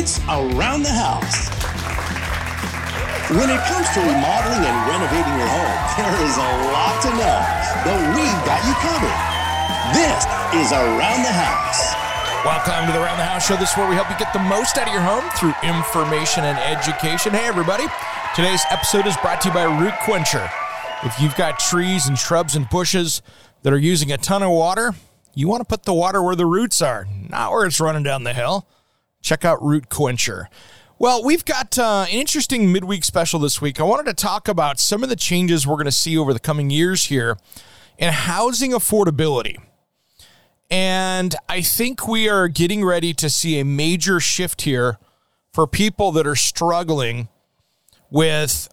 It's around the house. When it comes to remodeling and renovating your home, there is a lot to know, but we've got you covered. This is Around the House. Welcome to the Around the House Show. This is where we help you get the most out of your home through information and education. Hey, everybody. Today's episode is brought to you by Root Quencher. If you've got trees and shrubs and bushes that are using a ton of water, you want to put the water where the roots are, not where it's running down the hill. Check out Root Quencher. Well, we've got uh, an interesting midweek special this week. I wanted to talk about some of the changes we're going to see over the coming years here in housing affordability. And I think we are getting ready to see a major shift here for people that are struggling with,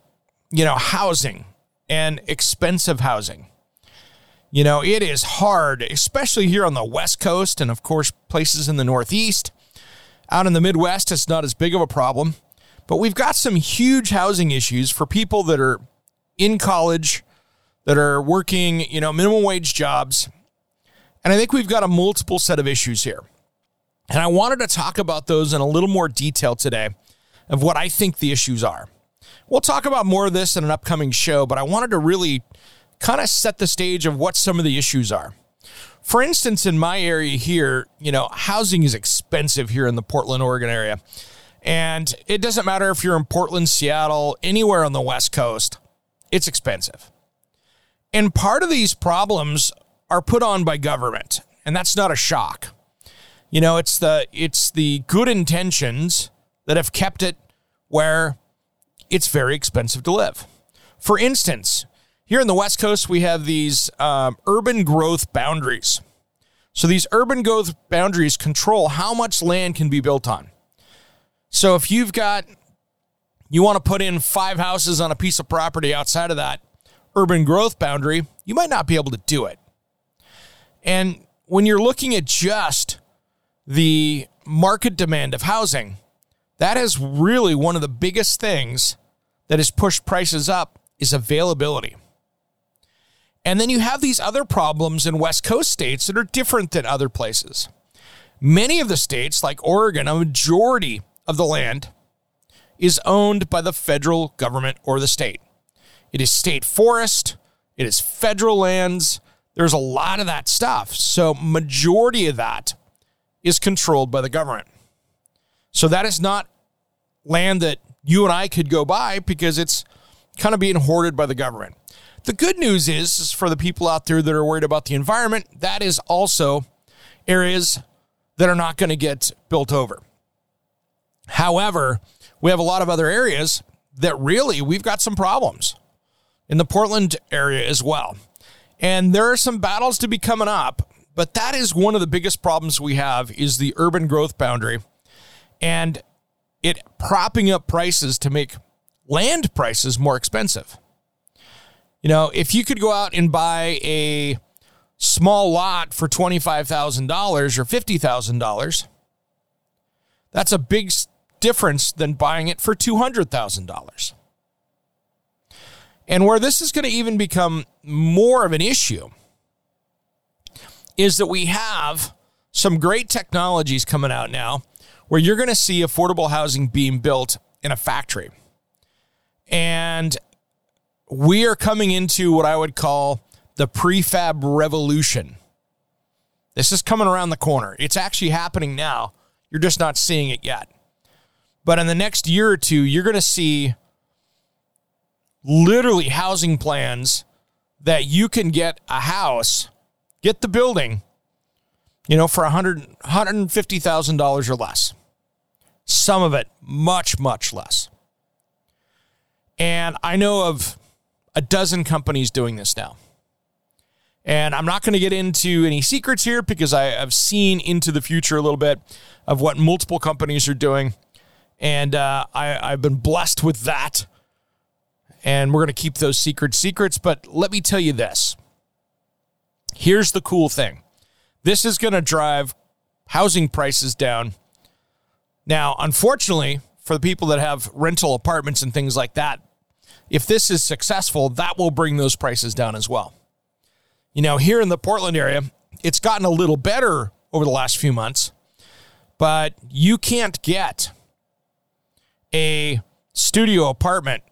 you know, housing and expensive housing. You know, it is hard, especially here on the West Coast and, of course, places in the Northeast out in the Midwest, it's not as big of a problem. But we've got some huge housing issues for people that are in college, that are working, you know, minimum wage jobs. And I think we've got a multiple set of issues here. And I wanted to talk about those in a little more detail today of what I think the issues are. We'll talk about more of this in an upcoming show, but I wanted to really kind of set the stage of what some of the issues are. For instance, in my area here, you know, housing is expensive here in the Portland, Oregon area. And it doesn't matter if you're in Portland, Seattle, anywhere on the West Coast, it's expensive. And part of these problems are put on by government, and that's not a shock. You know, it's the it's the good intentions that have kept it where it's very expensive to live. For instance, here in the West Coast, we have these um, urban growth boundaries. So these urban growth boundaries control how much land can be built on. So if you've got, you want to put in five houses on a piece of property outside of that urban growth boundary, you might not be able to do it. And when you're looking at just the market demand of housing, that is really one of the biggest things that has pushed prices up is availability. And then you have these other problems in West Coast states that are different than other places. Many of the states, like Oregon, a majority of the land is owned by the federal government or the state. It is state forest, it is federal lands. There's a lot of that stuff. So, majority of that is controlled by the government. So, that is not land that you and I could go buy because it's kind of being hoarded by the government. The good news is, is for the people out there that are worried about the environment, that is also areas that are not going to get built over. However, we have a lot of other areas that really we've got some problems in the Portland area as well. And there are some battles to be coming up, but that is one of the biggest problems we have is the urban growth boundary and it propping up prices to make land prices more expensive. You know, if you could go out and buy a small lot for $25,000 or $50,000, that's a big difference than buying it for $200,000. And where this is going to even become more of an issue is that we have some great technologies coming out now where you're going to see affordable housing being built in a factory. And we are coming into what I would call the prefab revolution. This is coming around the corner. It's actually happening now. You're just not seeing it yet. But in the next year or two, you're going to see literally housing plans that you can get a house, get the building, you know, for $100, $150,000 or less. some of it much, much less. And I know of a dozen companies doing this now. And I'm not going to get into any secrets here because I have seen into the future a little bit of what multiple companies are doing. And uh, I, I've been blessed with that. And we're going to keep those secrets secrets. But let me tell you this here's the cool thing this is going to drive housing prices down. Now, unfortunately, for the people that have rental apartments and things like that, if this is successful, that will bring those prices down as well. You know, here in the Portland area, it's gotten a little better over the last few months, but you can't get a studio apartment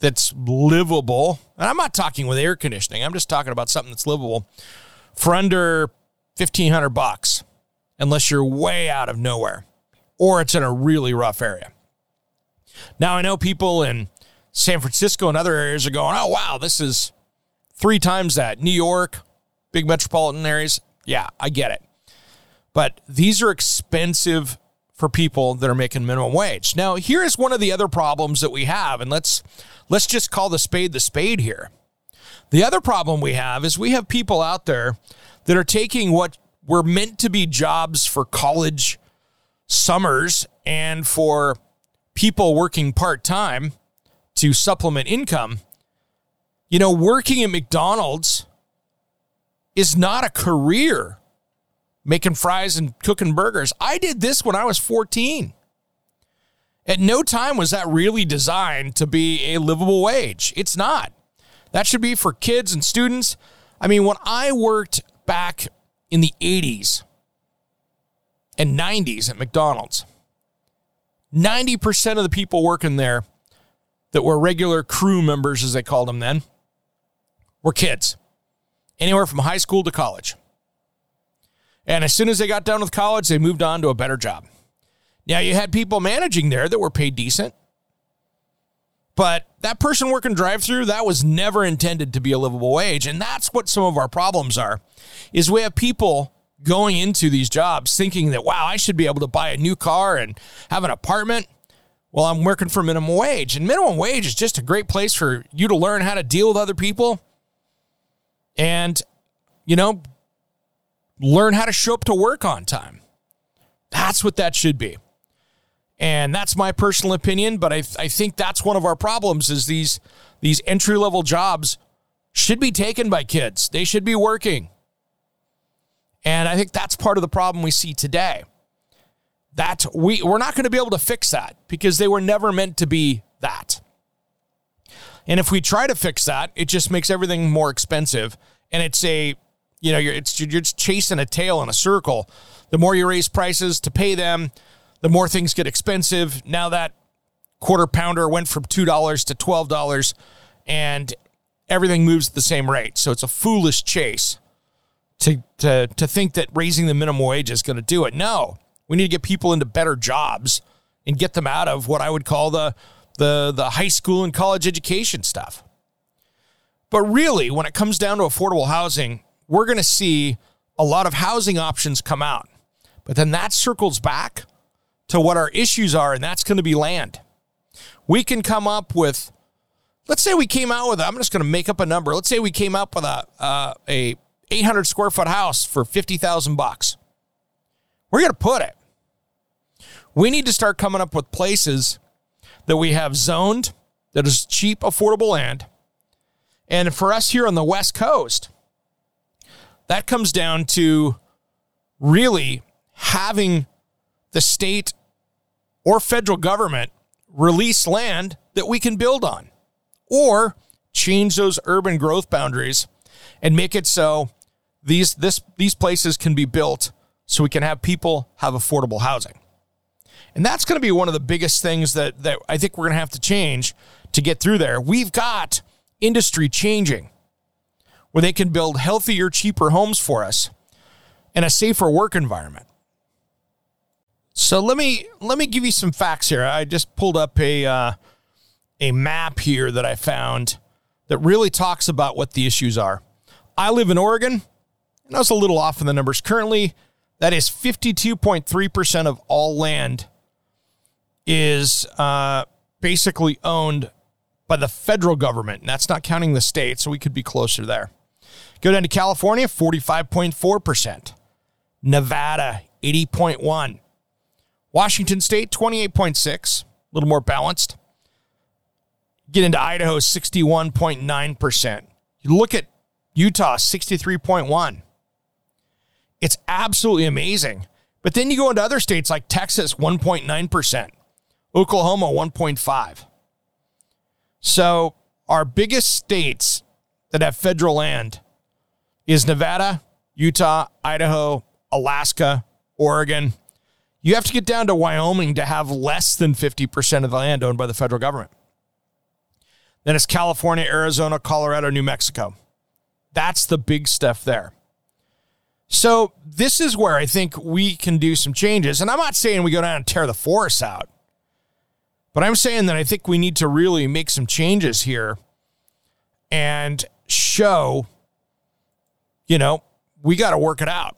that's livable. And I'm not talking with air conditioning. I'm just talking about something that's livable for under 1500 bucks unless you're way out of nowhere or it's in a really rough area. Now I know people in San Francisco and other areas are going, "Oh wow, this is three times that. New York, big metropolitan areas. Yeah, I get it. But these are expensive for people that are making minimum wage. Now, here is one of the other problems that we have, and let's let's just call the spade the spade here. The other problem we have is we have people out there that are taking what were meant to be jobs for college summers and for people working part-time to supplement income you know, working at McDonald's is not a career making fries and cooking burgers. I did this when I was 14. At no time was that really designed to be a livable wage. It's not. That should be for kids and students. I mean, when I worked back in the 80s and 90s at McDonald's, 90% of the people working there that were regular crew members, as they called them then, were kids, anywhere from high school to college. And as soon as they got done with college, they moved on to a better job. Now, you had people managing there that were paid decent, but that person working drive through, that was never intended to be a livable wage. And that's what some of our problems are, is we have people going into these jobs thinking that, wow, I should be able to buy a new car and have an apartment. Well, I'm working for minimum wage. And minimum wage is just a great place for you to learn how to deal with other people and, you know, learn how to show up to work on time. That's what that should be. And that's my personal opinion, but I, I think that's one of our problems is these these entry level jobs should be taken by kids. They should be working. And I think that's part of the problem we see today. That we we're not going to be able to fix that because they were never meant to be that. And if we try to fix that, it just makes everything more expensive. And it's a, you know, you're it's you're just chasing a tail in a circle. The more you raise prices to pay them, the more things get expensive. Now that quarter pounder went from two dollars to twelve dollars, and everything moves at the same rate. So it's a foolish chase to to to think that raising the minimum wage is going to do it. No, we need to get people into better jobs and get them out of what I would call the the the high school and college education stuff. But really, when it comes down to affordable housing, we're going to see a lot of housing options come out. But then that circles back to what our issues are, and that's going to be land. We can come up with, let's say we came out with, I'm just going to make up a number. Let's say we came up with a uh, a 800 square foot house for 50,000 bucks. We're going to put it. We need to start coming up with places that we have zoned that is cheap, affordable land. And for us here on the West Coast, that comes down to really having the state or federal government release land that we can build on or change those urban growth boundaries and make it so these this these places can be built so we can have people have affordable housing. And that's going to be one of the biggest things that, that I think we're going to have to change to get through there. We've got industry changing where they can build healthier, cheaper homes for us and a safer work environment. So let me let me give you some facts here. I just pulled up a uh, a map here that I found that really talks about what the issues are. I live in Oregon, and I was a little off in the numbers. Currently, that is 52.3% of all land is uh, basically owned by the federal government, and that's not counting the state, so we could be closer there. Go down to California, 45.4%. Nevada, 80.1. Washington State, 28.6, a little more balanced. Get into Idaho, 61.9%. You look at Utah, 63.1. It's absolutely amazing. But then you go into other states like Texas, 1.9%, Oklahoma, 1.5. So our biggest states that have federal land is Nevada, Utah, Idaho, Alaska, Oregon. You have to get down to Wyoming to have less than 50% of the land owned by the federal government. Then it's California, Arizona, Colorado, New Mexico. That's the big stuff there. So this is where I think we can do some changes. And I'm not saying we go down and tear the forests out, but I'm saying that I think we need to really make some changes here and show, you know, we got to work it out.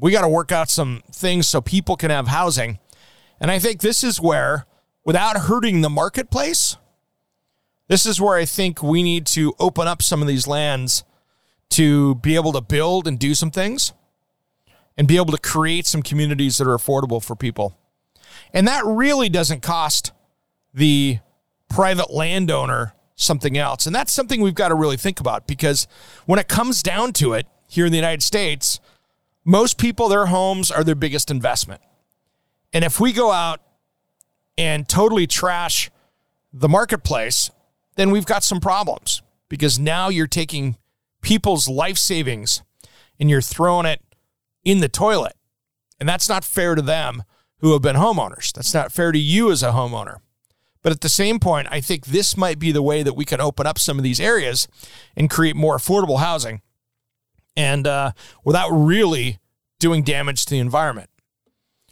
We got to work out some things so people can have housing. And I think this is where, without hurting the marketplace, this is where I think we need to open up some of these lands to be able to build and do some things and be able to create some communities that are affordable for people. And that really doesn't cost the private landowner something else. And that's something we've got to really think about because when it comes down to it here in the United States, most people, their homes are their biggest investment. And if we go out and totally trash the marketplace, then we've got some problems because now you're taking people's life savings and you're throwing it in the toilet. And that's not fair to them who have been homeowners. That's not fair to you as a homeowner. But at the same point, I think this might be the way that we can open up some of these areas and create more affordable housing and uh, without really doing damage to the environment.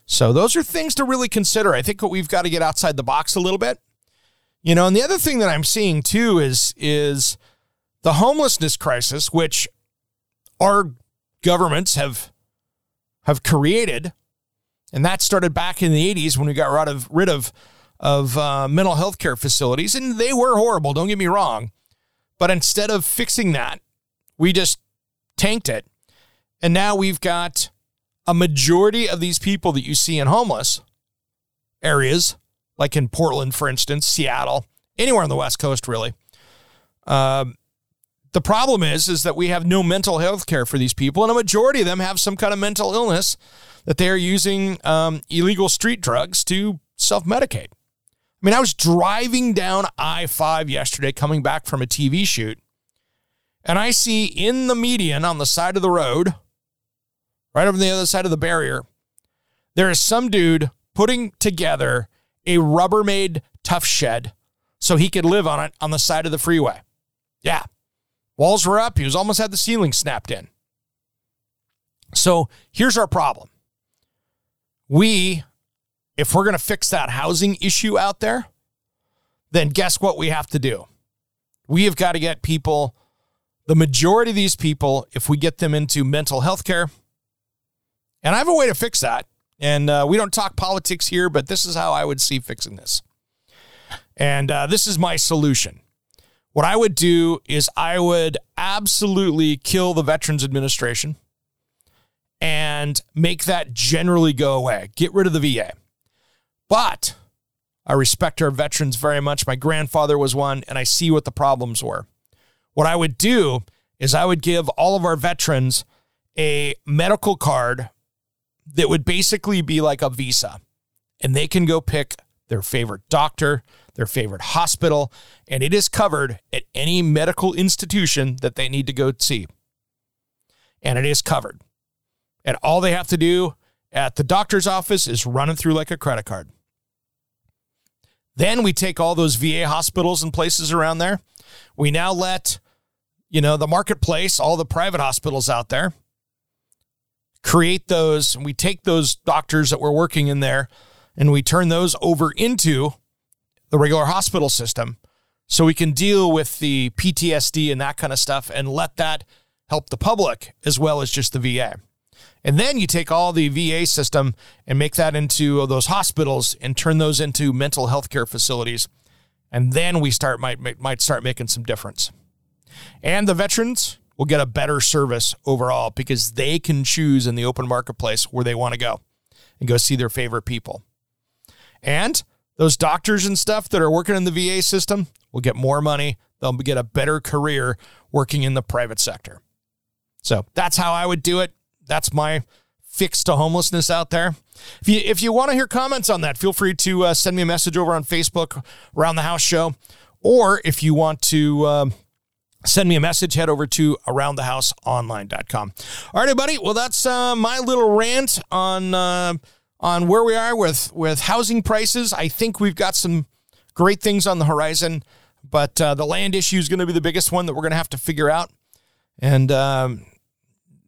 So those are things to really consider. I think what we've got to get outside the box a little bit. You know, and the other thing that I'm seeing too is is the homelessness crisis, which our governments have have created, and that started back in the 80s when we got rid of rid of of uh, mental health care facilities, and they were horrible. Don't get me wrong, but instead of fixing that, we just tanked it, and now we've got a majority of these people that you see in homeless areas, like in Portland, for instance, Seattle, anywhere on the West Coast, really. Um, the problem is, is that we have no mental health care for these people, and a majority of them have some kind of mental illness that they are using um, illegal street drugs to self medicate. I mean, I was driving down I 5 yesterday coming back from a TV shoot, and I see in the median on the side of the road, right over the other side of the barrier, there is some dude putting together a Rubbermaid tough shed so he could live on it on the side of the freeway. Yeah, Walls were up. He was almost had the ceiling snapped in. So here's our problem. We, if we're going to fix that housing issue out there, then guess what we have to do? We have got to get people, the majority of these people, if we get them into mental health care, and I have a way to fix that. And uh, we don't talk politics here, but this is how I would see fixing this. And uh, this is my solution. What I would do is I would absolutely kill the Veterans Administration and make that generally go away. Get rid of the VA. But I respect our veterans very much. My grandfather was one, and I see what the problems were. What I would do is I would give all of our veterans a medical card that would basically be like a visa, and they can go pick their favorite doctor, their favorite hospital, and it is covered at any medical institution that they need to go see. And it is covered. And all they have to do at the doctor's office is run it through like a credit card. Then we take all those VA hospitals and places around there. We now let, you know, the marketplace, all the private hospitals out there, create those. And we take those doctors that were working in there and we turn those over into the regular hospital system so we can deal with the PTSD and that kind of stuff and let that help the public as well as just the VA. And then you take all the VA system and make that into those hospitals and turn those into mental health care facilities. And then we start might might start making some difference. And the veterans will get a better service overall because they can choose in the open marketplace where they want to go and go see their favorite people. And those doctors and stuff that are working in the VA system will get more money. They'll get a better career working in the private sector. So that's how I would do it. That's my fix to homelessness out there. If you if you want to hear comments on that, feel free to uh, send me a message over on Facebook, around the house show, or if you want to. Um, send me a message head over to aroundthehouseonline.com all right everybody well that's uh, my little rant on uh, on where we are with with housing prices i think we've got some great things on the horizon but uh, the land issue is going to be the biggest one that we're going to have to figure out and um,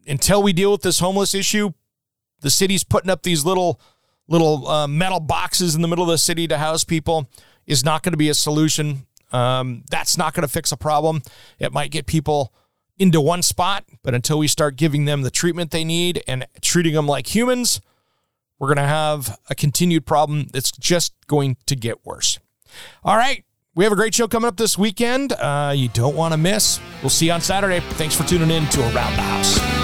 until we deal with this homeless issue, the city's putting up these little little uh, metal boxes in the middle of the city to house people is not going to be a solution. Um, that's not going to fix a problem. It might get people into one spot, but until we start giving them the treatment they need and treating them like humans, we're going to have a continued problem that's just going to get worse. All right. We have a great show coming up this weekend. Uh, you don't want to miss. We'll see you on Saturday. Thanks for tuning in to Around the House.